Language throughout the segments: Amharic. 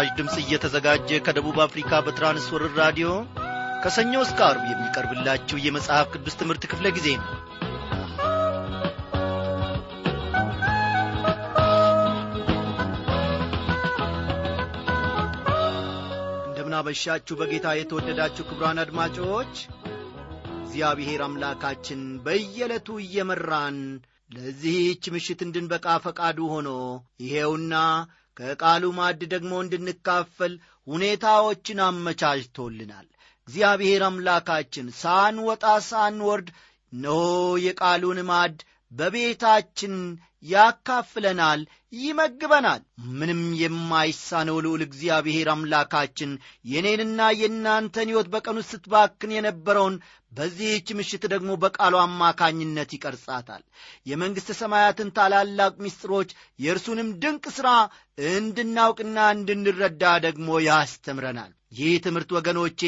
ይህ ምስራች ድምፅ እየተዘጋጀ ከደቡብ አፍሪካ በትራንስወርር ራዲዮ ከሰኞ እስከ አርብ የሚቀርብላችሁ የመጽሐፍ ቅዱስ ትምህርት ክፍለ ጊዜ ነው። እንደምናመሻችሁ በጌታ የተወደዳችሁ ክብራን አድማጮች እግዚአብሔር አምላካችን በየዕለቱ እየመራን ለዚህች ምሽት እንድንበቃ ፈቃዱ ሆኖ ይሄውና ከቃሉ ማዕድ ደግሞ እንድንካፈል ሁኔታዎችን አመቻችቶልናል። እግዚአብሔር አምላካችን ሳንወጣ ሳንወርድ እነሆ የቃሉን ማዕድ በቤታችን ያካፍለናል ይመግበናል። ምንም የማይሳነው ልዑል እግዚአብሔር አምላካችን የኔንና የእናንተን ሕይወት በቀኑ ስትባክን የነበረውን በዚህች ምሽት ደግሞ በቃሉ አማካኝነት ይቀርጻታል። የመንግሥተ ሰማያትን ታላላቅ ምስጢሮች የእርሱንም ድንቅ ሥራ እንድናውቅና እንድንረዳ ደግሞ ያስተምረናል። ይህ ትምህርት ወገኖቼ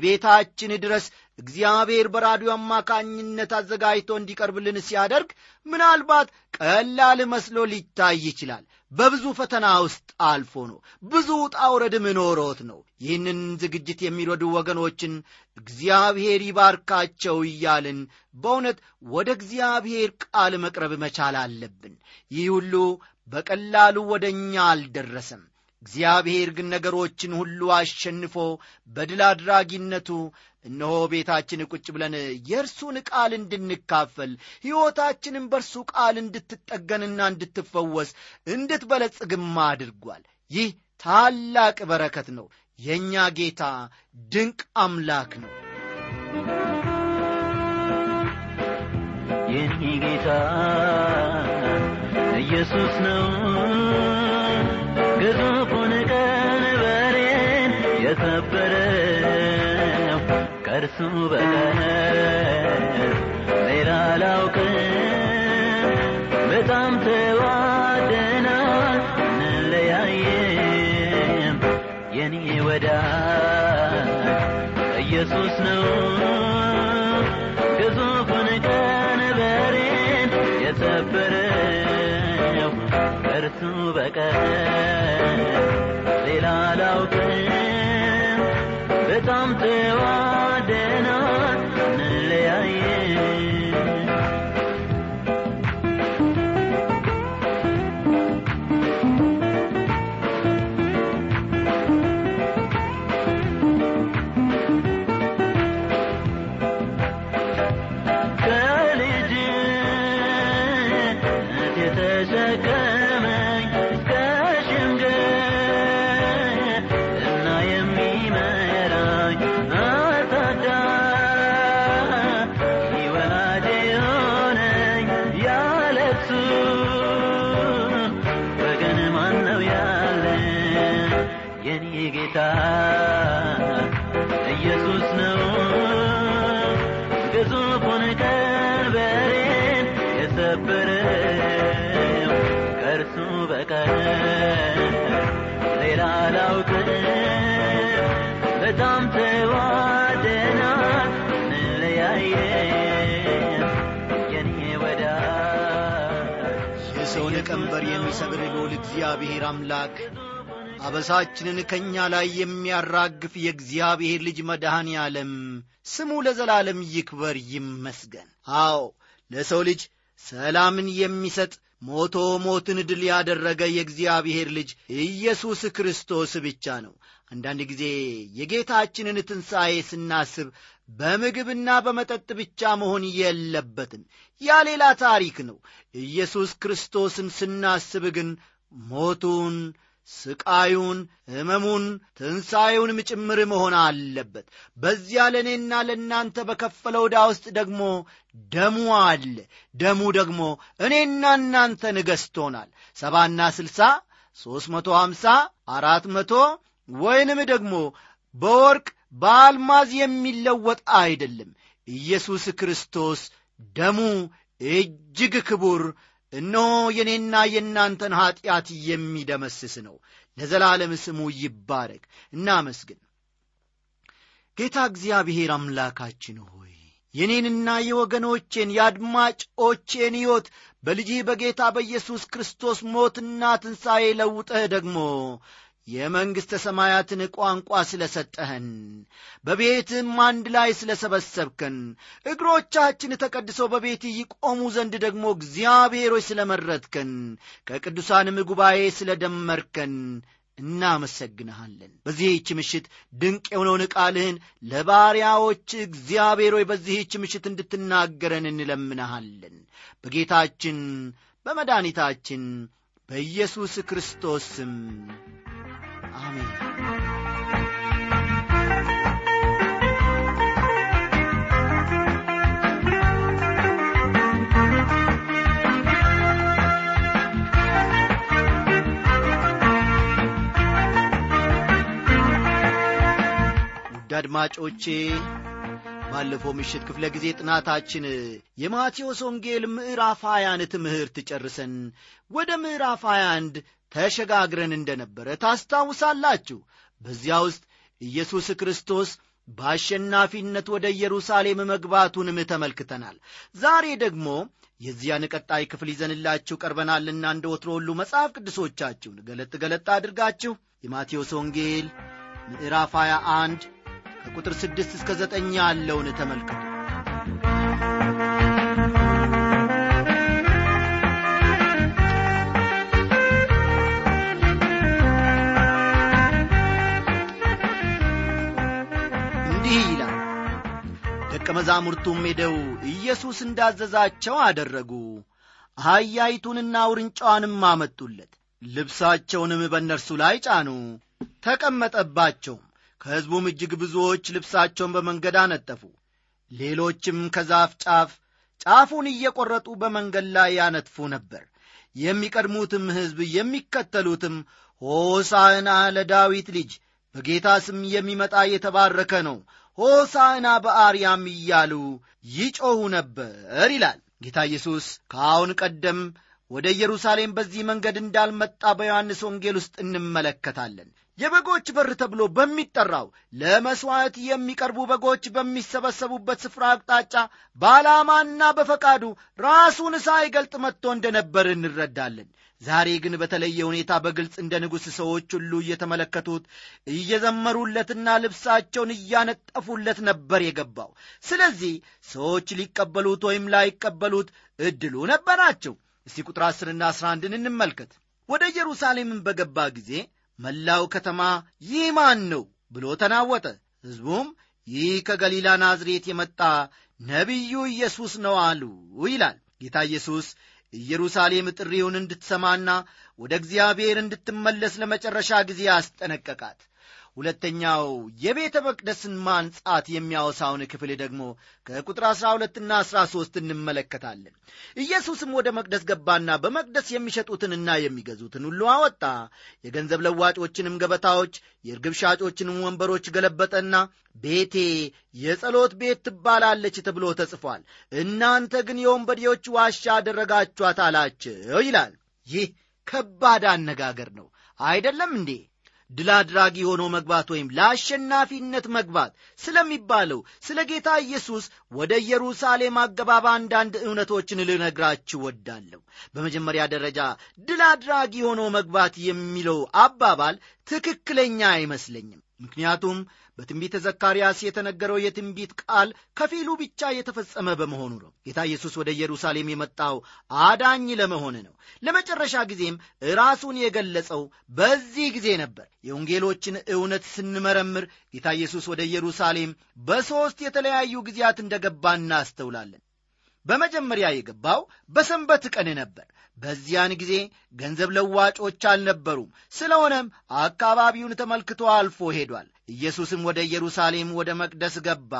ቤታችን ድረስ እግዚአብሔር በራዲዮ አማካኝነት አዘጋጅቶ እንዲቀርብልን ሲያደርግ ምናልባት ቀላል መስሎ ሊታይ ይችላል። በብዙ ፈተና ውስጥ አልፎ ነው። ብዙ ጣውረድም ኖሮት ነው። ይህንን ዝግጅት የሚረዱ ወገኖችን እግዚአብሔር ይባርካቸው እያልን በእውነት ወደ እግዚአብሔር ቃል መቅረብ መቻል አለብን። ይህ ሁሉ በቀላሉ ወደ እኛ አልደረሰም እግዚአብሔር ግን ነገሮችን ሁሉ አሸንፎ በድል አድራጊነቱ እነሆ ቤታችን ቁጭ ብለን የእርሱን ቃል እንድንካፈል ሕይወታችንን በእርሱ ቃል እንድትጠገንና እንድትፈወስ እንድትበለጽግማ አድርጓል። ይህ ታላቅ በረከት ነው። የእኛ ጌታ ድንቅ አምላክ ነው። የኔ ጌታ ኢየሱስ ነው የሰበረው ከእርሱ በቀር ሌላ አላውቅም። በጣም ተዋደናል እንለያየም። የኔ ወዳጅ ኢየሱስ ነው በጣም ተዋደናል የሚሰብር ልዑል እግዚአብሔር አምላክ። አበሳችንን ከእኛ ላይ የሚያራግፍ የእግዚአብሔር ልጅ መድኃኔ ዓለም ስሙ ለዘላለም ይክበር ይመስገን። አዎ ለሰው ልጅ ሰላምን የሚሰጥ ሞቶ ሞትን ድል ያደረገ የእግዚአብሔር ልጅ ኢየሱስ ክርስቶስ ብቻ ነው። አንዳንድ ጊዜ የጌታችንን ትንሣኤ ስናስብ በምግብና በመጠጥ ብቻ መሆን የለበትም። ያ ሌላ ታሪክ ነው። ኢየሱስ ክርስቶስን ስናስብ ግን ሞቱን ስቃዩን ሕመሙን ትንሣኤውንም ጭምር መሆን አለበት። በዚያ ለእኔና ለእናንተ በከፈለው ዕዳ ውስጥ ደግሞ ደሙ አለ። ደሙ ደግሞ እኔና እናንተን ገዝቶናል። ሰባና ስልሳ ሦስት መቶ ሀምሳ አራት መቶ ወይንም ደግሞ በወርቅ በአልማዝ የሚለወጥ አይደለም። ኢየሱስ ክርስቶስ ደሙ እጅግ ክቡር እነሆ የኔና የእናንተን ኀጢአት የሚደመስስ ነው። ለዘላለም ስሙ ይባረክ። እናመስግን። ጌታ እግዚአብሔር አምላካችን ሆይ የኔንና የወገኖቼን የአድማጮቼን ሕይወት በልጅህ በጌታ በኢየሱስ ክርስቶስ ሞትና ትንሣኤ ለውጠህ ደግሞ የመንግሥተ ሰማያትን ቋንቋ ስለ ሰጠኸን በቤትም አንድ ላይ ስለ ሰበሰብከን እግሮቻችን ተቀድሰው በቤት ይቆሙ ዘንድ ደግሞ እግዚአብሔሮች ስለ መረጥከን ከቅዱሳንም ጉባኤ ስለ ደመርከን እናመሰግንሃለን። በዚህች ምሽት ድንቅ የሆነውን ቃልህን ለባሪያዎች እግዚአብሔር ሆይ በዚህች ምሽት እንድትናገረን እንለምንሃለን። በጌታችን በመድኃኒታችን በኢየሱስ ክርስቶስ አሜን። ውድ አድማጮቼ ባለፈው ምሽት ክፍለ ጊዜ ጥናታችን የማቴዎስ ወንጌል ምዕራፍ ሀያን ትምህርት ጨርሰን ወደ ምዕራፍ 21 ተሸጋግረን እንደነበረ ታስታውሳላችሁ። በዚያ ውስጥ ኢየሱስ ክርስቶስ በአሸናፊነት ወደ ኢየሩሳሌም መግባቱንም ተመልክተናል። ዛሬ ደግሞ የዚያን ቀጣይ ክፍል ይዘንላችሁ ቀርበናልና እንደ ወትሮ ሁሉ መጽሐፍ ቅዱሶቻችሁን ገለጥ ገለጥ አድርጋችሁ የማቴዎስ ወንጌል ምዕራፍ 21 ከቁጥር ስድስት እስከ ዘጠኝ ያለውን ተመልከቱ ደቀ መዛሙርቱም ሄደው ኢየሱስ እንዳዘዛቸው አደረጉ። አህያይቱንና ውርንጫዋንም አመጡለት ልብሳቸውንም በእነርሱ ላይ ጫኑ ተቀመጠባቸውም። ከሕዝቡም እጅግ ብዙዎች ልብሳቸውን በመንገድ አነጠፉ ሌሎችም ከዛፍ ጫፍ ጫፉን እየቈረጡ በመንገድ ላይ ያነጥፉ ነበር። የሚቀድሙትም ሕዝብ የሚከተሉትም ሆሳዕና ለዳዊት ልጅ በጌታ ስም የሚመጣ የተባረከ ነው ሆሳዕና በአርያም እያሉ ይጮኹ ነበር ይላል። ጌታ ኢየሱስ ከአሁን ቀደም ወደ ኢየሩሳሌም በዚህ መንገድ እንዳልመጣ በዮሐንስ ወንጌል ውስጥ እንመለከታለን። የበጎች በር ተብሎ በሚጠራው ለመሥዋዕት የሚቀርቡ በጎች በሚሰበሰቡበት ስፍራ አቅጣጫ በዓላማና በፈቃዱ ራሱን ሳይገልጥ መጥቶ እንደነበር እንረዳለን። ዛሬ ግን በተለየ ሁኔታ በግልጽ እንደ ንጉሥ ሰዎች ሁሉ እየተመለከቱት እየዘመሩለትና ልብሳቸውን እያነጠፉለት ነበር የገባው። ስለዚህ ሰዎች ሊቀበሉት ወይም ላይቀበሉት ዕድሉ ነበራቸው እስቲ ቁጥር አስርና አስራ አንድን እንመልከት። ወደ ኢየሩሳሌምን በገባ ጊዜ መላው ከተማ ይህ ማን ነው ብሎ ተናወጠ። ሕዝቡም ይህ ከገሊላ ናዝሬት የመጣ ነቢዩ ኢየሱስ ነው አሉ ይላል። ጌታ ኢየሱስ ኢየሩሳሌም ጥሪውን እንድትሰማና ወደ እግዚአብሔር እንድትመለስ ለመጨረሻ ጊዜ አስጠነቀቃት ሁለተኛው የቤተ መቅደስን ማንጻት የሚያወሳውን ክፍል ደግሞ ከቁጥር 12ና 13 እንመለከታለን። ኢየሱስም ወደ መቅደስ ገባና በመቅደስ የሚሸጡትንና የሚገዙትን ሁሉ አወጣ። የገንዘብ ለዋጮችንም ገበታዎች የርግብ ሻጮችንም ወንበሮች ገለበጠና ቤቴ የጸሎት ቤት ትባላለች ተብሎ ተጽፏል። እናንተ ግን የወንበዴዎች ዋሻ አደረጋችኋት አላቸው ይላል። ይህ ከባድ አነጋገር ነው። አይደለም እንዴ ድል አድራጊ ሆኖ መግባት ወይም ለአሸናፊነት መግባት ስለሚባለው ስለ ጌታ ኢየሱስ ወደ ኢየሩሳሌም አገባብ አንዳንድ እውነቶችን ልነግራችሁ ወዳለሁ በመጀመሪያ ደረጃ ድል አድራጊ ሆኖ መግባት የሚለው አባባል ትክክለኛ አይመስለኝም። ምክንያቱም በትንቢተ ዘካርያስ የተነገረው የትንቢት ቃል ከፊሉ ብቻ የተፈጸመ በመሆኑ ነው። ጌታ ኢየሱስ ወደ ኢየሩሳሌም የመጣው አዳኝ ለመሆን ነው። ለመጨረሻ ጊዜም ራሱን የገለጸው በዚህ ጊዜ ነበር። የወንጌሎችን እውነት ስንመረምር ጌታ ኢየሱስ ወደ ኢየሩሳሌም በሦስት የተለያዩ ጊዜያት እንደገባ እናስተውላለን በመጀመሪያ የገባው በሰንበት ቀን ነበር። በዚያን ጊዜ ገንዘብ ለዋጮች አልነበሩም። ስለሆነም አካባቢውን ተመልክቶ አልፎ ሄዷል። ኢየሱስም ወደ ኢየሩሳሌም ወደ መቅደስ ገባ።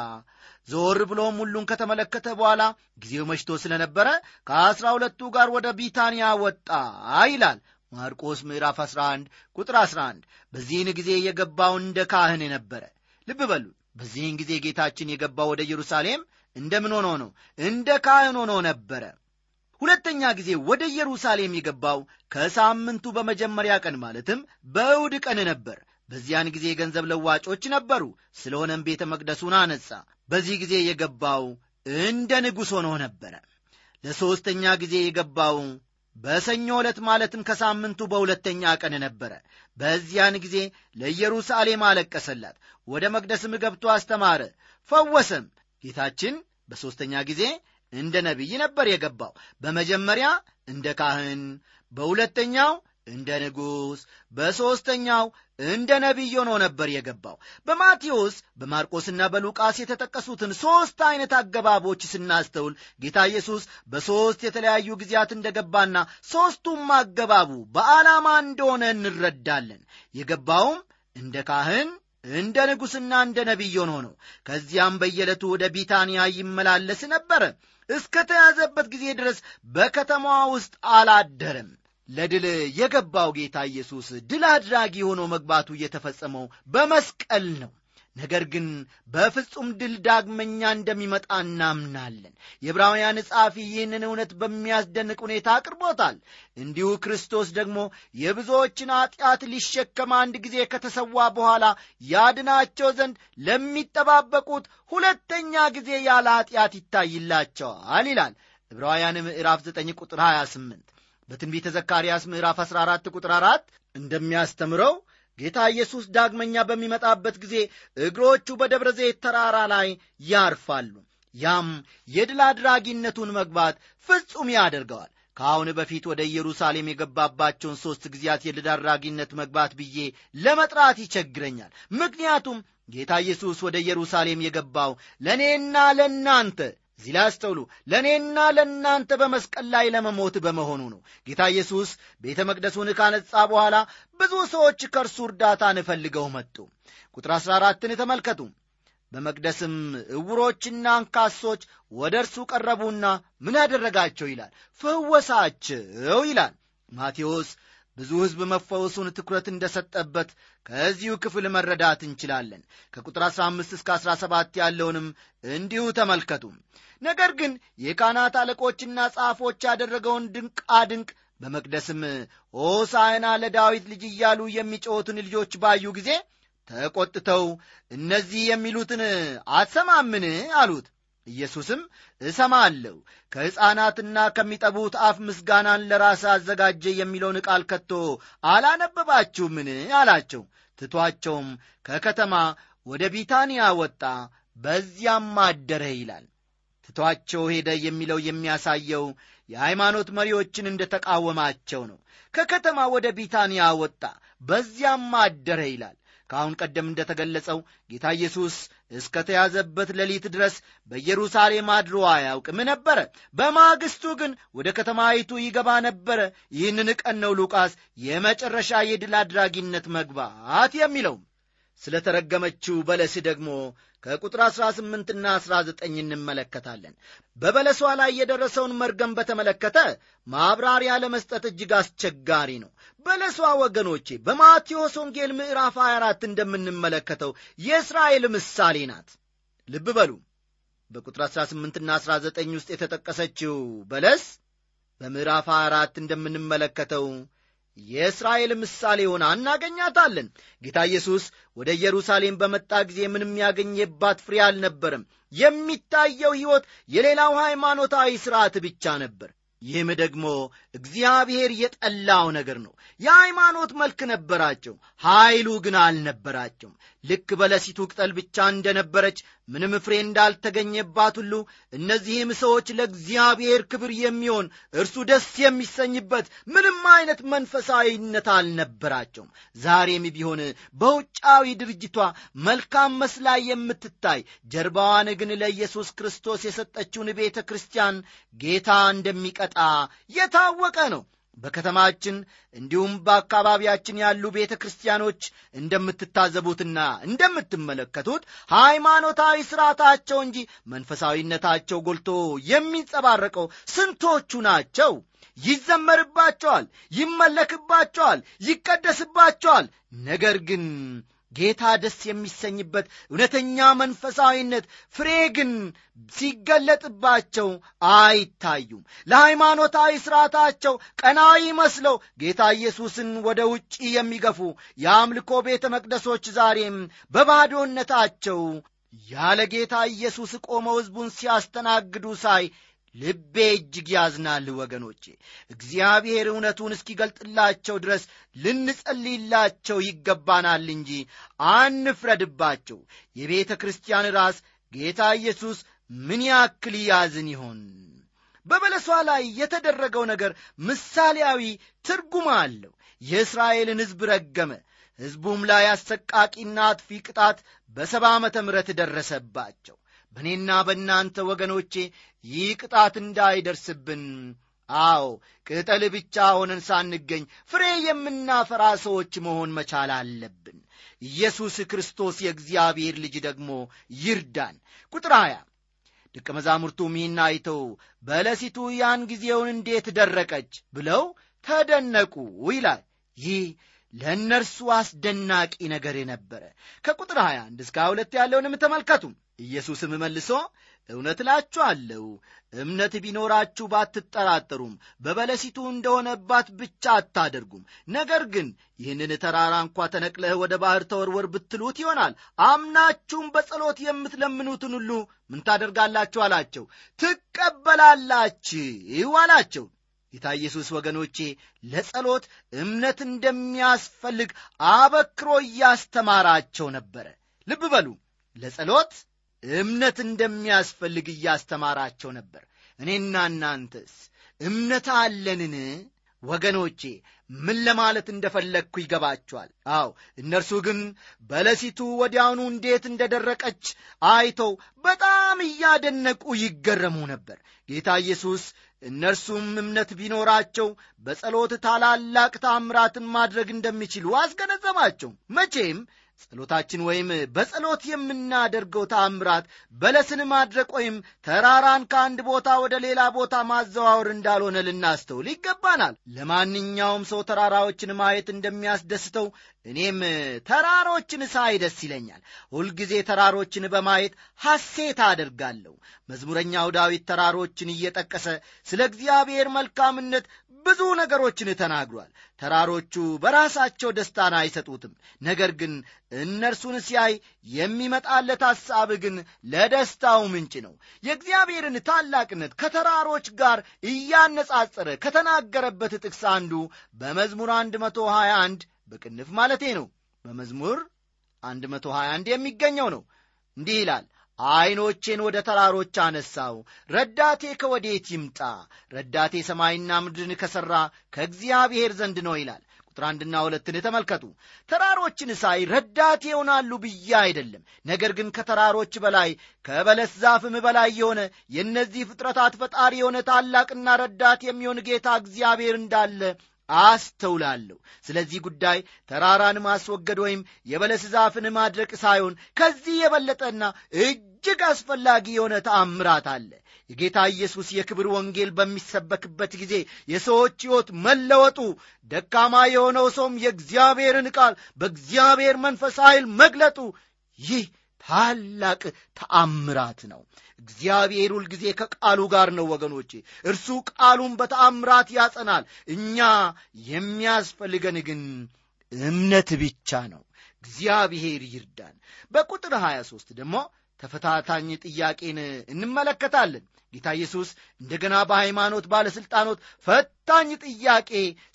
ዞር ብሎም ሁሉን ከተመለከተ በኋላ ጊዜው መሽቶ ስለነበረ ከአስራ ሁለቱ ጋር ወደ ቢታንያ ወጣ ይላል። ማርቆስ ምዕራፍ 11 ቁጥር 11 በዚህን ጊዜ የገባው እንደ ካህን ነበረ። ልብ በሉ በዚህን ጊዜ ጌታችን የገባው ወደ ኢየሩሳሌም እንደምን ሆኖ ነው? እንደ ካህን ሆኖ ነበረ። ሁለተኛ ጊዜ ወደ ኢየሩሳሌም የገባው ከሳምንቱ በመጀመሪያ ቀን ማለትም በእሁድ ቀን ነበር። በዚያን ጊዜ ገንዘብ ለዋጮች ነበሩ። ስለሆነም ቤተ መቅደሱን አነጻ። በዚህ ጊዜ የገባው እንደ ንጉሥ ሆኖ ነበረ። ለሦስተኛ ጊዜ የገባው በሰኞ ዕለት ማለትም ከሳምንቱ በሁለተኛ ቀን ነበረ። በዚያን ጊዜ ለኢየሩሳሌም አለቀሰላት። ወደ መቅደስም ገብቶ አስተማረ። ፈወሰም ጌታችን በሦስተኛ ጊዜ እንደ ነቢይ ነበር የገባው። በመጀመሪያ እንደ ካህን በሁለተኛው እንደ ንጉሥ በሦስተኛው እንደ ነቢይ ሆኖ ነበር የገባው። በማቴዎስ በማርቆስና በሉቃስ የተጠቀሱትን ሦስት ዐይነት አገባቦች ስናስተውል ጌታ ኢየሱስ በሦስት የተለያዩ ጊዜያት እንደገባና ሦስቱም አገባቡ በዓላማ እንደሆነ እንረዳለን። የገባውም እንደ ካህን እንደ ንጉሥና እንደ ነቢይ ሆኖ ከዚያም በየዕለቱ ወደ ቢታንያ ይመላለስ ነበረ እስከ ተያዘበት ጊዜ ድረስ በከተማዋ ውስጥ አላደረም። ለድል የገባው ጌታ ኢየሱስ ድል አድራጊ ሆኖ መግባቱ እየተፈጸመው በመስቀል ነው ነገር ግን በፍጹም ድል ዳግመኛ እንደሚመጣ እናምናለን። የዕብራውያን ጸሐፊ ይህንን እውነት በሚያስደንቅ ሁኔታ አቅርቦታል። እንዲሁ ክርስቶስ ደግሞ የብዙዎችን ኀጢአት ሊሸከም አንድ ጊዜ ከተሰዋ በኋላ ያድናቸው ዘንድ ለሚጠባበቁት ሁለተኛ ጊዜ ያለ ኀጢአት ይታይላቸዋል ይላል ዕብራውያን ምዕራፍ 9 ቁጥር 28 በትንቢተ ዘካርያስ ምዕራፍ 14 ቁጥር 4 እንደሚያስተምረው ጌታ ኢየሱስ ዳግመኛ በሚመጣበት ጊዜ እግሮቹ በደብረ ዘይት ተራራ ላይ ያርፋሉ። ያም የድል አድራጊነቱን መግባት ፍጹም ያደርገዋል። ከአሁን በፊት ወደ ኢየሩሳሌም የገባባቸውን ሦስት ጊዜያት የድል አድራጊነት መግባት ብዬ ለመጥራት ይቸግረኛል። ምክንያቱም ጌታ ኢየሱስ ወደ ኢየሩሳሌም የገባው ለእኔና ለእናንተ እዚህ ላይ አስተውሉ። ለእኔና ለእናንተ በመስቀል ላይ ለመሞት በመሆኑ ነው። ጌታ ኢየሱስ ቤተ መቅደሱን ካነጻ በኋላ ብዙ ሰዎች ከእርሱ እርዳታን ፈልገው መጡ። ቁጥር 14ን ተመልከቱ። በመቅደስም እውሮችና አንካሶች ወደ እርሱ ቀረቡና ምን ያደረጋቸው ይላል? ፈወሳቸው ይላል። ማቴዎስ ብዙ ሕዝብ መፈወሱን ትኩረት እንደሰጠበት ከዚሁ ክፍል መረዳት እንችላለን። ከቁጥር 15 እስከ 17 ያለውንም እንዲሁ ተመልከቱ። ነገር ግን የካህናት አለቆችና ጻፎች ያደረገውን ድንቅ በመቅደስም ሆሳዕና ለዳዊት ልጅ እያሉ የሚጮኹትን ልጆች ባዩ ጊዜ ተቈጥተው እነዚህ የሚሉትን አትሰማምን? አሉት ኢየሱስም እሰማለሁ ከሕፃናትና ከሚጠቡት አፍ ምስጋናን ለራስ አዘጋጀ የሚለውን ቃል ከቶ አላነበባችሁምን? አላቸው። ትቷቸውም ከከተማ ወደ ቢታንያ ወጣ በዚያም አደረ ይላል። ትቷቸው ሄደ የሚለው የሚያሳየው የሃይማኖት መሪዎችን እንደ ተቃወማቸው ነው። ከከተማ ወደ ቢታንያ ወጣ በዚያም አደረ ይላል ከአሁን ቀደም እንደተገለጸው ጌታ ኢየሱስ እስከ ተያዘበት ሌሊት ድረስ በኢየሩሳሌም አድሮ አያውቅም ነበረ። በማግስቱ ግን ወደ ከተማይቱ ይገባ ነበረ። ይህንን ቀን ነው ሉቃስ የመጨረሻ የድል አድራጊነት መግባት የሚለው ስለ ተረገመችው በለስ ደግሞ ከቁጥር 18ና 19 እንመለከታለን። በበለሷ ላይ የደረሰውን መርገም በተመለከተ ማብራሪያ ለመስጠት እጅግ አስቸጋሪ ነው። በለሷ ወገኖቼ በማቴዎስ ወንጌል ምዕራፍ 24 እንደምንመለከተው የእስራኤል ምሳሌ ናት። ልብ በሉ። በቁጥር 18ና 19 ውስጥ የተጠቀሰችው በለስ በምዕራፍ 24 እንደምንመለከተው የእስራኤል ምሳሌ ሆና እናገኛታለን። ጌታ ኢየሱስ ወደ ኢየሩሳሌም በመጣ ጊዜ ምንም ያገኘባት ፍሬ አልነበረም። የሚታየው ሕይወት የሌላው ሃይማኖታዊ ሥርዓት ብቻ ነበር። ይህም ደግሞ እግዚአብሔር የጠላው ነገር ነው። የሃይማኖት መልክ ነበራቸው ኀይሉ ግን አልነበራቸውም ልክ በለሲቱ ቅጠል ብቻ እንደነበረች ምንም ፍሬ እንዳልተገኘባት ሁሉ እነዚህም ሰዎች ለእግዚአብሔር ክብር የሚሆን እርሱ ደስ የሚሰኝበት ምንም አይነት መንፈሳዊነት አልነበራቸውም። ዛሬም ቢሆን በውጫዊ ድርጅቷ መልካም መስላ የምትታይ ጀርባዋን ግን ለኢየሱስ ክርስቶስ የሰጠችውን ቤተ ክርስቲያን ጌታ እንደሚቀጣ የታወቀ ነው በከተማችን እንዲሁም በአካባቢያችን ያሉ ቤተ ክርስቲያኖች እንደምትታዘቡትና እንደምትመለከቱት ሃይማኖታዊ ሥርዓታቸው እንጂ መንፈሳዊነታቸው ጎልቶ የሚንጸባረቀው ስንቶቹ ናቸው? ይዘመርባቸዋል ይመለክባቸዋል ይቀደስባቸዋል። ነገር ግን ጌታ ደስ የሚሰኝበት እውነተኛ መንፈሳዊነት ፍሬ ግን ሲገለጥባቸው አይታዩም። ለሃይማኖታዊ ሥርዓታቸው ቀናዊ መስለው ጌታ ኢየሱስን ወደ ውጪ የሚገፉ የአምልኮ ቤተ መቅደሶች ዛሬም በባዶነታቸው ያለ ጌታ ኢየሱስ ቆመው ሕዝቡን ሲያስተናግዱ ሳይ ልቤ እጅግ ያዝናል ወገኖቼ። እግዚአብሔር እውነቱን እስኪገልጥላቸው ድረስ ልንጸልይላቸው ይገባናል እንጂ አንፍረድባቸው። የቤተ ክርስቲያን ራስ ጌታ ኢየሱስ ምን ያክል ያዝን ይሆን? በበለሷ ላይ የተደረገው ነገር ምሳሌያዊ ትርጉም አለው። የእስራኤልን ሕዝብ ረገመ። ሕዝቡም ላይ አሰቃቂና አጥፊ ቅጣት በሰባ ዓመተ ምሕረት ደረሰባቸው በእኔና በእናንተ ወገኖቼ ይህ ቅጣት እንዳይደርስብን። አዎ ቅጠል ብቻ ሆነን ሳንገኝ ፍሬ የምናፈራ ሰዎች መሆን መቻል አለብን። ኢየሱስ ክርስቶስ የእግዚአብሔር ልጅ ደግሞ ይርዳን። ቁጥር 20 ደቀ መዛሙርቱም ይህን አይተው በለሲቱ ያን ጊዜውን እንዴት ደረቀች ብለው ተደነቁ ይላል። ይህ ለእነርሱ አስደናቂ ነገር ነበረ ከቁጥር 21 እስከ 22 ያለውንም ተመልከቱ። ኢየሱስም መልሶ እውነት እላችኋለሁ እምነት ቢኖራችሁ ባትጠራጠሩም በበለሲቱ እንደሆነባት ብቻ አታደርጉም። ነገር ግን ይህንን ተራራ እንኳ ተነቅለህ ወደ ባሕር ተወርወር ብትሉት ይሆናል። አምናችሁም በጸሎት የምትለምኑትን ሁሉ ምን ታደርጋላችሁ አላቸው። ትቀበላላችሁ አላቸው ጌታ ኢየሱስ ወገኖቼ ለጸሎት እምነት እንደሚያስፈልግ አበክሮ እያስተማራቸው ነበረ። ልብ በሉ ለጸሎት እምነት እንደሚያስፈልግ እያስተማራቸው ነበር። እኔና እናንተስ እምነት አለንን ወገኖቼ ምን ለማለት እንደፈለግኩ ይገባቸዋል አው እነርሱ ግን በለሲቱ ወዲያውኑ እንዴት እንደደረቀች አይተው በጣም እያደነቁ ይገረሙ ነበር። ጌታ ኢየሱስ እነርሱም እምነት ቢኖራቸው በጸሎት ታላላቅ ታምራትን ማድረግ እንደሚችሉ አስገነዘባቸው። መቼም ጸሎታችን ወይም በጸሎት የምናደርገው ታምራት በለስን ማድረቅ ወይም ተራራን ከአንድ ቦታ ወደ ሌላ ቦታ ማዘዋወር እንዳልሆነ ልናስተውል ይገባናል። ለማንኛውም ሰው ተራራዎችን ማየት እንደሚያስደስተው እኔም ተራሮችን ሳይ ደስ ይለኛል። ሁልጊዜ ተራሮችን በማየት ሐሴት አደርጋለሁ። መዝሙረኛው ዳዊት ተራሮችን እየጠቀሰ ስለ እግዚአብሔር መልካምነት ብዙ ነገሮችን ተናግሯል። ተራሮቹ በራሳቸው ደስታን አይሰጡትም። ነገር ግን እነርሱን ሲያይ የሚመጣለት ሐሳብ ግን ለደስታው ምንጭ ነው። የእግዚአብሔርን ታላቅነት ከተራሮች ጋር እያነጻጸረ ከተናገረበት ጥቅስ አንዱ በመዝሙር 121 በቅንፍ ማለቴ ነው። በመዝሙር 121 የሚገኘው ነው። እንዲህ ይላል ዐይኖቼን ወደ ተራሮች አነሳው ረዳቴ ከወዴት ይምጣ? ረዳቴ ሰማይና ምድርን ከሠራ ከእግዚአብሔር ዘንድ ነው ይላል። ቁጥር አንድና ሁለትን ተመልከቱ። ተራሮችን ሳይ ረዳቴ ይሆናሉ ብዬ አይደለም። ነገር ግን ከተራሮች በላይ ከበለስ ዛፍም በላይ የሆነ የእነዚህ ፍጥረታት ፈጣሪ የሆነ ታላቅና ረዳት የሚሆን ጌታ እግዚአብሔር እንዳለ አስተውላለሁ። ስለዚህ ጉዳይ ተራራን ማስወገድ ወይም የበለስ ዛፍን ማድረቅ ሳይሆን ከዚህ የበለጠና እጅግ አስፈላጊ የሆነ ተአምራት አለ። የጌታ ኢየሱስ የክብር ወንጌል በሚሰበክበት ጊዜ የሰዎች ሕይወት መለወጡ ደካማ የሆነው ሰውም የእግዚአብሔርን ቃል በእግዚአብሔር መንፈስ ኃይል መግለጡ ይህ ታላቅ ተአምራት ነው። እግዚአብሔር ሁልጊዜ ከቃሉ ጋር ነው ወገኖቼ። እርሱ ቃሉን በተአምራት ያጸናል። እኛ የሚያስፈልገን ግን እምነት ብቻ ነው። እግዚአብሔር ይርዳን። በቁጥር 23 ደግሞ ተፈታታኝ ጥያቄን እንመለከታለን። ጌታ ኢየሱስ እንደገና በሃይማኖት ባለሥልጣኖት ፈታኝ ጥያቄ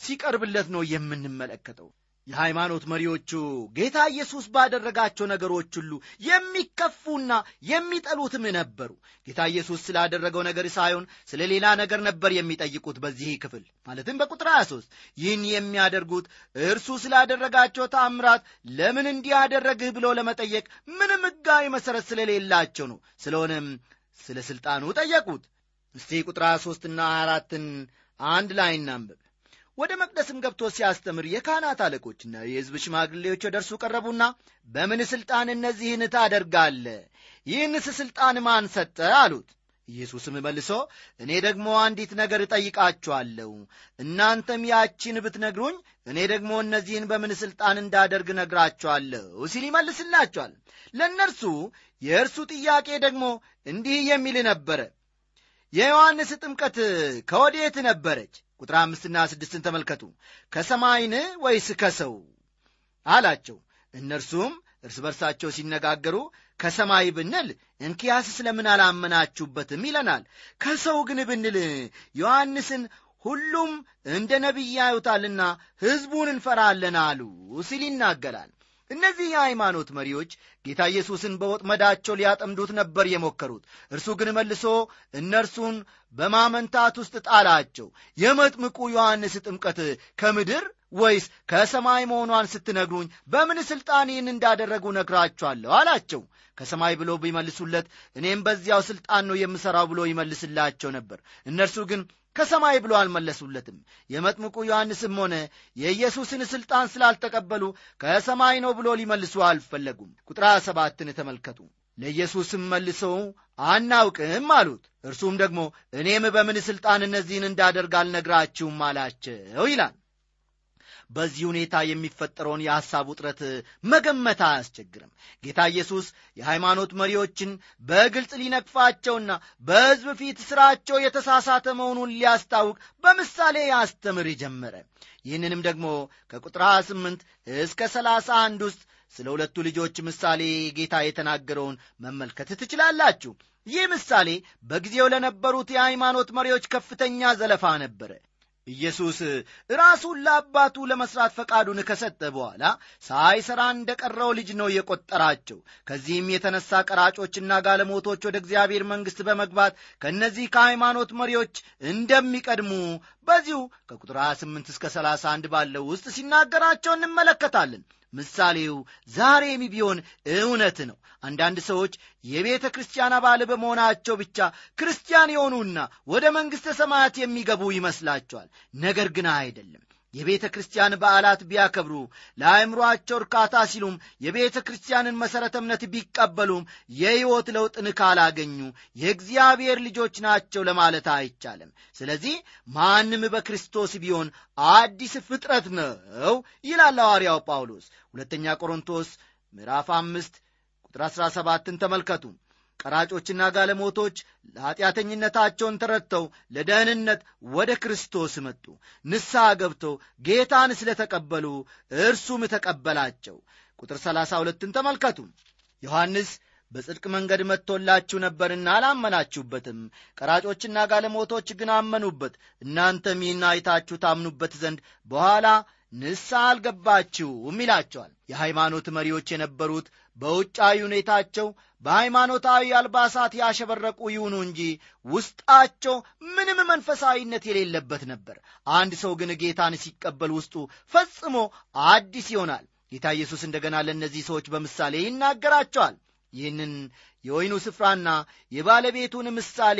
ሲቀርብለት ነው የምንመለከተው የሃይማኖት መሪዎቹ ጌታ ኢየሱስ ባደረጋቸው ነገሮች ሁሉ የሚከፉና የሚጠሉትም ነበሩ። ጌታ ኢየሱስ ስላደረገው ነገር ሳይሆን ስለ ሌላ ነገር ነበር የሚጠይቁት በዚህ ክፍል። ማለትም በቁጥር 23 ይህን የሚያደርጉት እርሱ ስላደረጋቸው ታምራት ለምን እንዲያደረግህ ብሎ ለመጠየቅ ምንም ሕጋዊ መሠረት ስለሌላቸው ነው። ስለሆነም ስለ ሥልጣኑ ጠየቁት። እስቲ ቁጥር 23ና አራትን አንድ ላይ እናንብብ ወደ መቅደስም ገብቶ ሲያስተምር የካህናት አለቆችና የሕዝብ ሽማግሌዎች ወደ እርሱ ቀረቡና በምን ሥልጣን እነዚህን ታደርጋለ? ይህንስ ሥልጣን ማን ሰጠ? አሉት። ኢየሱስም መልሶ እኔ ደግሞ አንዲት ነገር እጠይቃችኋለሁ። እናንተም ያቺን ብትነግሩኝ እኔ ደግሞ እነዚህን በምን ሥልጣን እንዳደርግ ነግራችኋለሁ ሲል ይመልስላቸዋል። ለእነርሱ የእርሱ ጥያቄ ደግሞ እንዲህ የሚል ነበረ። የዮሐንስ ጥምቀት ከወዴት ነበረች ቁጥር አምስትና ስድስትን ተመልከቱ። ከሰማይን ወይስ ከሰው? አላቸው። እነርሱም እርስ በርሳቸው ሲነጋገሩ ከሰማይ ብንል እንኪያስ ስለምን አላመናችሁበትም ይለናል። ከሰው ግን ብንል ዮሐንስን ሁሉም እንደ ነቢይ ያዩታልና ሕዝቡን እንፈራለን አሉ ሲል ይናገራል እነዚህ የሃይማኖት መሪዎች ጌታ ኢየሱስን በወጥመዳቸው ሊያጠምዱት ነበር የሞከሩት። እርሱ ግን መልሶ እነርሱን በማመንታት ውስጥ ጣላቸው። የመጥምቁ ዮሐንስ ጥምቀት ከምድር ወይስ ከሰማይ መሆኗን ስትነግሩኝ በምን ሥልጣን ይህን እንዳደረጉ ነግራችኋለሁ አላቸው። ከሰማይ ብሎ ቢመልሱለት እኔም በዚያው ሥልጣን ነው የምሠራው ብሎ ይመልስላቸው ነበር። እነርሱ ግን ከሰማይ ብሎ አልመለሱለትም። የመጥምቁ ዮሐንስም ሆነ የኢየሱስን ሥልጣን ስላልተቀበሉ ከሰማይ ነው ብሎ ሊመልሱ አልፈለጉም። ቁጥር ሰባትን ተመልከቱ። ለኢየሱስም መልሰው አናውቅም አሉት። እርሱም ደግሞ እኔም በምን ሥልጣን እነዚህን እንዳደርግ አልነግራችሁም አላቸው ይላል በዚህ ሁኔታ የሚፈጠረውን የሐሳብ ውጥረት መገመት አያስቸግርም። ጌታ ኢየሱስ የሃይማኖት መሪዎችን በግልጽ ሊነቅፋቸውና በሕዝብ ፊት ሥራቸው የተሳሳተ መሆኑን ሊያስታውቅ በምሳሌ ያስተምር ጀመረ። ይህንንም ደግሞ ከቁጥር 28 እስከ 31 ውስጥ ስለ ሁለቱ ልጆች ምሳሌ ጌታ የተናገረውን መመልከት ትችላላችሁ። ይህ ምሳሌ በጊዜው ለነበሩት የሃይማኖት መሪዎች ከፍተኛ ዘለፋ ነበረ ኢየሱስ ራሱን ለአባቱ ለመሥራት ፈቃዱን ከሰጠ በኋላ ሳይሠራ እንደ ቀረው ልጅ ነው የቈጠራቸው ከዚህም የተነሣ ቀራጮችና ጋለሞቶች ወደ እግዚአብሔር መንግሥት በመግባት ከእነዚህ ከሃይማኖት መሪዎች እንደሚቀድሙ በዚሁ ከቁጥር 28 እስከ 31 ባለው ውስጥ ሲናገራቸው እንመለከታለን ምሳሌው ዛሬም ቢሆን እውነት ነው። አንዳንድ ሰዎች የቤተ ክርስቲያን አባል በመሆናቸው ብቻ ክርስቲያን የሆኑና ወደ መንግሥተ ሰማያት የሚገቡ ይመስላቸዋል። ነገር ግን አይደለም የቤተ ክርስቲያን በዓላት ቢያከብሩ ለአእምሮአቸው እርካታ ሲሉም የቤተ ክርስቲያንን መሠረተ እምነት ቢቀበሉም የሕይወት ለውጥን ካላገኙ የእግዚአብሔር ልጆች ናቸው ለማለት አይቻልም። ስለዚህ ማንም በክርስቶስ ቢሆን አዲስ ፍጥረት ነው ይላል ሐዋርያው ጳውሎስ። ሁለተኛ ቆሮንቶስ ምዕራፍ አምስት ቁጥር አሥራ ሰባትን ተመልከቱ ቀራጮችና ጋለሞቶች ለኀጢአተኝነታቸውን ተረድተው ለደህንነት ወደ ክርስቶስ መጡ። ንስሐ ገብተው ጌታን ስለ ተቀበሉ እርሱም ተቀበላቸው። ቁጥር ሰላሳ ሁለትን ተመልከቱ። ዮሐንስ በጽድቅ መንገድ መጥቶላችሁ ነበርና አላመናችሁበትም። ቀራጮችና ጋለሞቶች ግን አመኑበት። እናንተም ይህን አይታችሁ ታምኑበት ዘንድ በኋላ ንስሐ አልገባችሁም ይላቸዋል። የሃይማኖት መሪዎች የነበሩት በውጫዊ ሁኔታቸው በሃይማኖታዊ አልባሳት ያሸበረቁ ይሁኑ እንጂ ውስጣቸው ምንም መንፈሳዊነት የሌለበት ነበር። አንድ ሰው ግን ጌታን ሲቀበል ውስጡ ፈጽሞ አዲስ ይሆናል። ጌታ ኢየሱስ እንደገና ለእነዚህ ሰዎች በምሳሌ ይናገራቸዋል። ይህንን የወይኑ ስፍራና የባለቤቱን ምሳሌ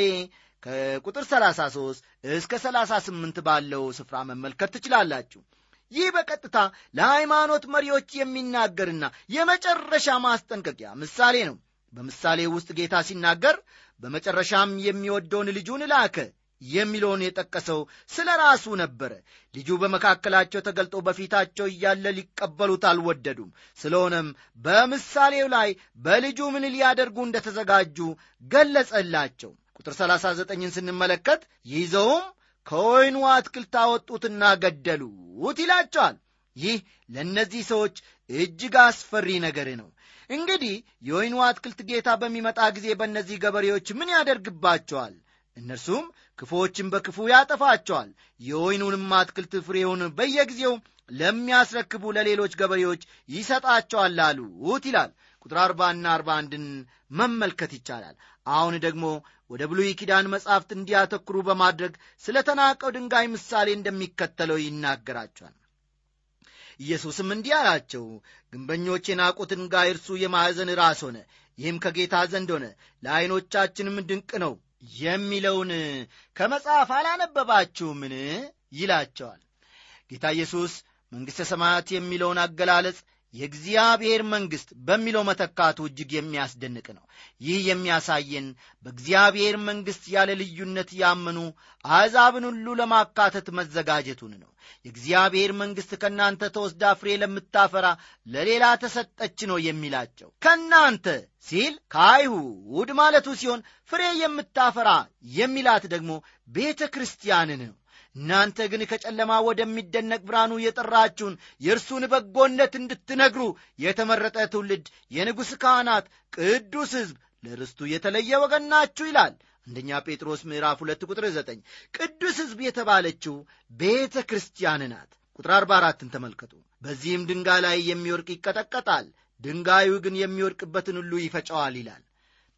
ከቁጥር 33 እስከ 38 ባለው ስፍራ መመልከት ትችላላችሁ። ይህ በቀጥታ ለሃይማኖት መሪዎች የሚናገርና የመጨረሻ ማስጠንቀቂያ ምሳሌ ነው በምሳሌ ውስጥ ጌታ ሲናገር በመጨረሻም የሚወደውን ልጁን ላከ የሚለውን የጠቀሰው ስለ ራሱ ነበረ ልጁ በመካከላቸው ተገልጦ በፊታቸው እያለ ሊቀበሉት አልወደዱም። ስለሆነም በምሳሌው ላይ በልጁ ምን ሊያደርጉ እንደተዘጋጁ ገለጸላቸው። ቁጥር 39ን ስንመለከት ይዘውም ከወይኑ አትክልት አወጡትና ገደሉት ይላቸዋል። ይህ ለእነዚህ ሰዎች እጅግ አስፈሪ ነገር ነው እንግዲህ የወይኑ አትክልት ጌታ በሚመጣ ጊዜ በእነዚህ ገበሬዎች ምን ያደርግባቸዋል? እነርሱም ክፎችን በክፉ ያጠፋቸዋል። የወይኑንም አትክልት ፍሬውን በየጊዜው ለሚያስረክቡ ለሌሎች ገበሬዎች ይሰጣቸዋል አሉት ይላል። ቁጥር አርባና አርባ አንድን መመልከት ይቻላል። አሁን ደግሞ ወደ ብሉይ ኪዳን መጻሕፍት እንዲያተኩሩ በማድረግ ስለ ተናቀው ድንጋይ ምሳሌ እንደሚከተለው ይናገራቸዋል ኢየሱስም እንዲህ አላቸው ግንበኞች የናቁት ድንጋይ እርሱ የማዕዘን ራስ ሆነ ይህም ከጌታ ዘንድ ሆነ ለዐይኖቻችንም ድንቅ ነው የሚለውን ከመጽሐፍ አላነበባችሁምን? ይላቸዋል። ጌታ ኢየሱስ መንግሥተ ሰማያት የሚለውን አገላለጽ የእግዚአብሔር መንግሥት በሚለው መተካቱ እጅግ የሚያስደንቅ ነው። ይህ የሚያሳየን በእግዚአብሔር መንግሥት ያለ ልዩነት ያመኑ አሕዛብን ሁሉ ለማካተት መዘጋጀቱን ነው። የእግዚአብሔር መንግሥት ከእናንተ ተወስዳ ፍሬ ለምታፈራ ለሌላ ተሰጠች ነው የሚላቸው። ከእናንተ ሲል ከአይሁድ ማለቱ ሲሆን ፍሬ የምታፈራ የሚላት ደግሞ ቤተ ክርስቲያንን ነው እናንተ ግን ከጨለማ ወደሚደነቅ ብርሃኑ የጠራችሁን የእርሱን በጎነት እንድትነግሩ የተመረጠ ትውልድ፣ የንጉሥ ካህናት፣ ቅዱስ ሕዝብ፣ ለርስቱ የተለየ ወገን ናችሁ ይላል። አንደኛ ጴጥሮስ ምዕራፍ ሁለት ቁጥር ዘጠኝ ቅዱስ ሕዝብ የተባለችው ቤተ ክርስቲያን ናት። ቁጥር አርባ አራትን ተመልከቱ። በዚህም ድንጋይ ላይ የሚወድቅ ይቀጠቀጣል፣ ድንጋዩ ግን የሚወድቅበትን ሁሉ ይፈጨዋል ይላል።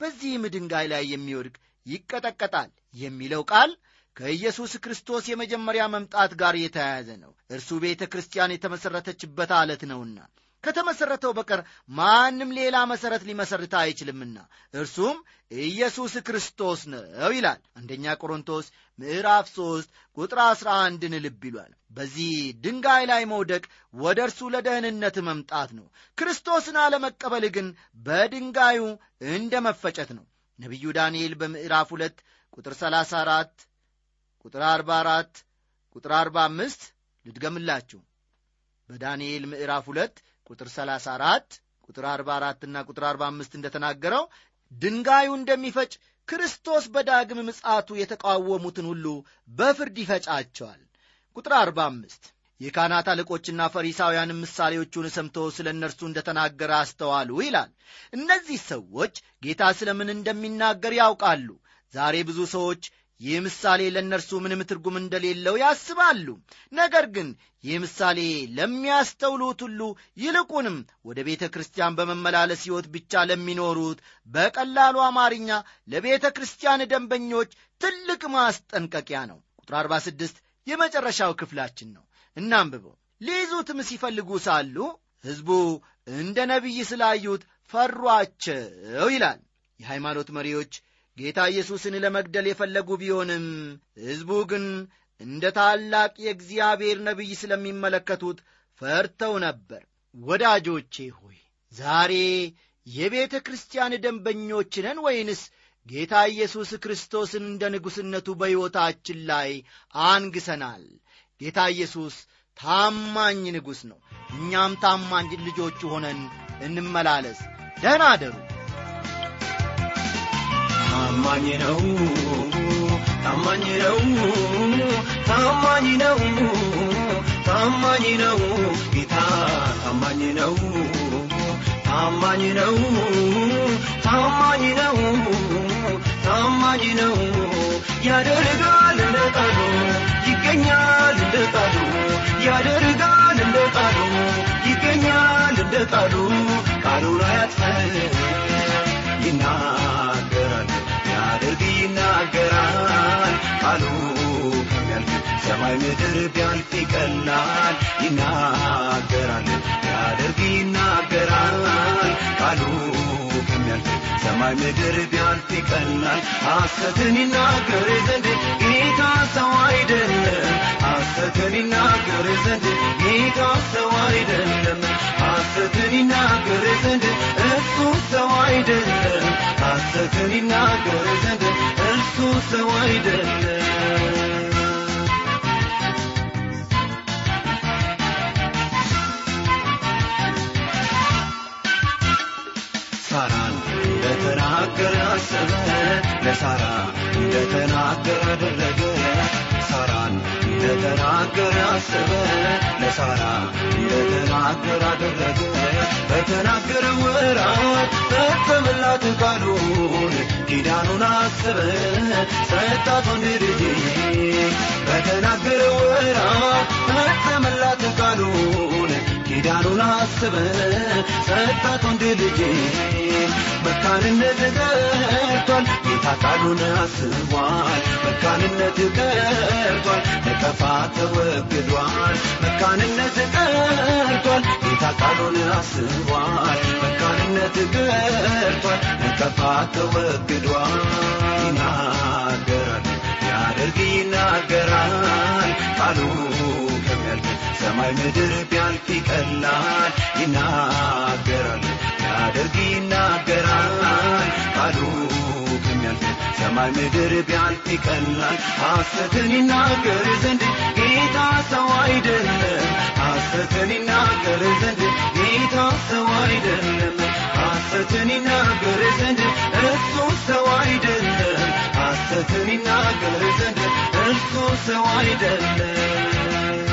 በዚህም ድንጋይ ላይ የሚወድቅ ይቀጠቀጣል የሚለው ቃል ከኢየሱስ ክርስቶስ የመጀመሪያ መምጣት ጋር የተያያዘ ነው። እርሱ ቤተ ክርስቲያን የተመሠረተችበት አለት ነውና ከተመሠረተው በቀር ማንም ሌላ መሠረት ሊመሠርት አይችልምና እርሱም ኢየሱስ ክርስቶስ ነው ይላል። አንደኛ ቆሮንቶስ ምዕራፍ 3 ቁጥር 11ን ልብ ይሏል። በዚህ ድንጋይ ላይ መውደቅ ወደ እርሱ ለደህንነት መምጣት ነው። ክርስቶስን አለመቀበል ግን በድንጋዩ እንደ መፈጨት ነው። ነቢዩ ዳንኤል በምዕራፍ 2 ቁጥር 34 ቁጥር 44 ቁጥር 45 ልድገምላችሁ በዳንኤል ምዕራፍ 2 ቁጥር 34 ቁጥር 44 እና ቁጥር 45 እንደተናገረው ድንጋዩ እንደሚፈጭ ክርስቶስ በዳግም ምጽአቱ የተቃወሙትን ሁሉ በፍርድ ይፈጫቸዋል። ቁጥር 45 የካህናት አለቆችና ፈሪሳውያን ምሳሌዎቹን ሰምተው ስለ እነርሱ እንደተናገረ አስተዋሉ ይላል። እነዚህ ሰዎች ጌታ ስለምን እንደሚናገር ያውቃሉ። ዛሬ ብዙ ሰዎች ይህ ምሳሌ ለእነርሱ ምንም ትርጉም እንደሌለው ያስባሉ። ነገር ግን ይህ ምሳሌ ለሚያስተውሉት ሁሉ ይልቁንም ወደ ቤተ ክርስቲያን በመመላለስ ሕይወት ብቻ ለሚኖሩት በቀላሉ አማርኛ ለቤተ ክርስቲያን ደንበኞች ትልቅ ማስጠንቀቂያ ነው። ቁጥር 46 የመጨረሻው ክፍላችን ነው። እናንብበው። ሊይዙትም ሲፈልጉ ሳሉ ሕዝቡ እንደ ነቢይ ስላዩት ፈሯቸው ይላል። የሃይማኖት መሪዎች ጌታ ኢየሱስን ለመግደል የፈለጉ ቢሆንም ሕዝቡ ግን እንደ ታላቅ የእግዚአብሔር ነቢይ ስለሚመለከቱት ፈርተው ነበር። ወዳጆቼ ሆይ ዛሬ የቤተ ክርስቲያን ደንበኞች ነን ወይንስ ጌታ ኢየሱስ ክርስቶስን እንደ ንጉሥነቱ በሕይወታችን ላይ አንግሰናል? ጌታ ኢየሱስ ታማኝ ንጉሥ ነው። እኛም ታማኝ ልጆቹ ሆነን እንመላለስ። ደህና አደሩ። ታማኝ ነው ታማኝ ነው ታማኝ ነው ታማኝ ነው ጌታ ታማኝ ነው ታማኝ ነው ታማኝ ነው ታማኝ ነው። ያደርጋል እንደ ቃሉ ይገኛል እንደ ቃሉ ያደርጋል እንደ ቃሉ ይገኛል እንደ ቃሉ ቃሉን አያጥፍም። ይናገራል ያደርግ ይናገራል። ቃሉ ከሚያልፍ ሰማይ ምድር ቢያልፍ ይቀላል። ይናገራል ያደርግ ይናገራል። ቃሉ ከሚያልፍ ሰማይ ምድር ቢያልፍ ይቀላል። ሐሰትን ይናገር ዘንድ ጌታ ሰው አይደለም። ሐሰትን ይናገር ዘንድ ጌታ ሰው አይደለም። ሐሰትን ይናገር ዘንድ እሱ ሰው አይደለም ሐሰትን ይናገር ዘንድ እርሱ ሰው አይደለም ሳራን እንደተናገረ አሰበ ለሳራ እንደተናገረ አደረገ እንደተናገረ አሰበ ለሳራ እንደተናገረ አደረገ በተናገረ ወራት ፈጸመላት ቃሉን ኪዳኑን አሰበ ሰጣት ወንድ ልጅ በተናገረ ወራት ፈጸመላት ቃሉን ኪዳኑን አሰበ ሰጣት ወንድ ልጅ መካንነት ቀርቷል ጌታ ቃሉን አስቧል መካንነት ቀርቷል ነቀፋ ተወግዷል መካንነት ቀርቷል ጌታ ቃሉን አስቧል መካንነት ቀርቷል ነቀፋ ተወግዷል። ይናገራል ያደርግ ይናገራል ቃሉ ከሚያልፍ ሰማይ ምድር ቢያልፍ ይቀላል ይናገራል ያደርግ ይናገራል። ቃሉ ከሚያልፍ ሰማይ ምድር ቢያልፍ ይቀላል። ሐሰትን ይናገር ዘንድ ጌታ ሰው አይደለም። ሐሰትን ይናገር ዘንድ ጌታ ሰው አይደለም። ሐሰትን ይናገር ዘንድ እሱ ሰው አይደለም። ሐሰትን ይናገር ዘንድ እርሱ ሰው አይደለም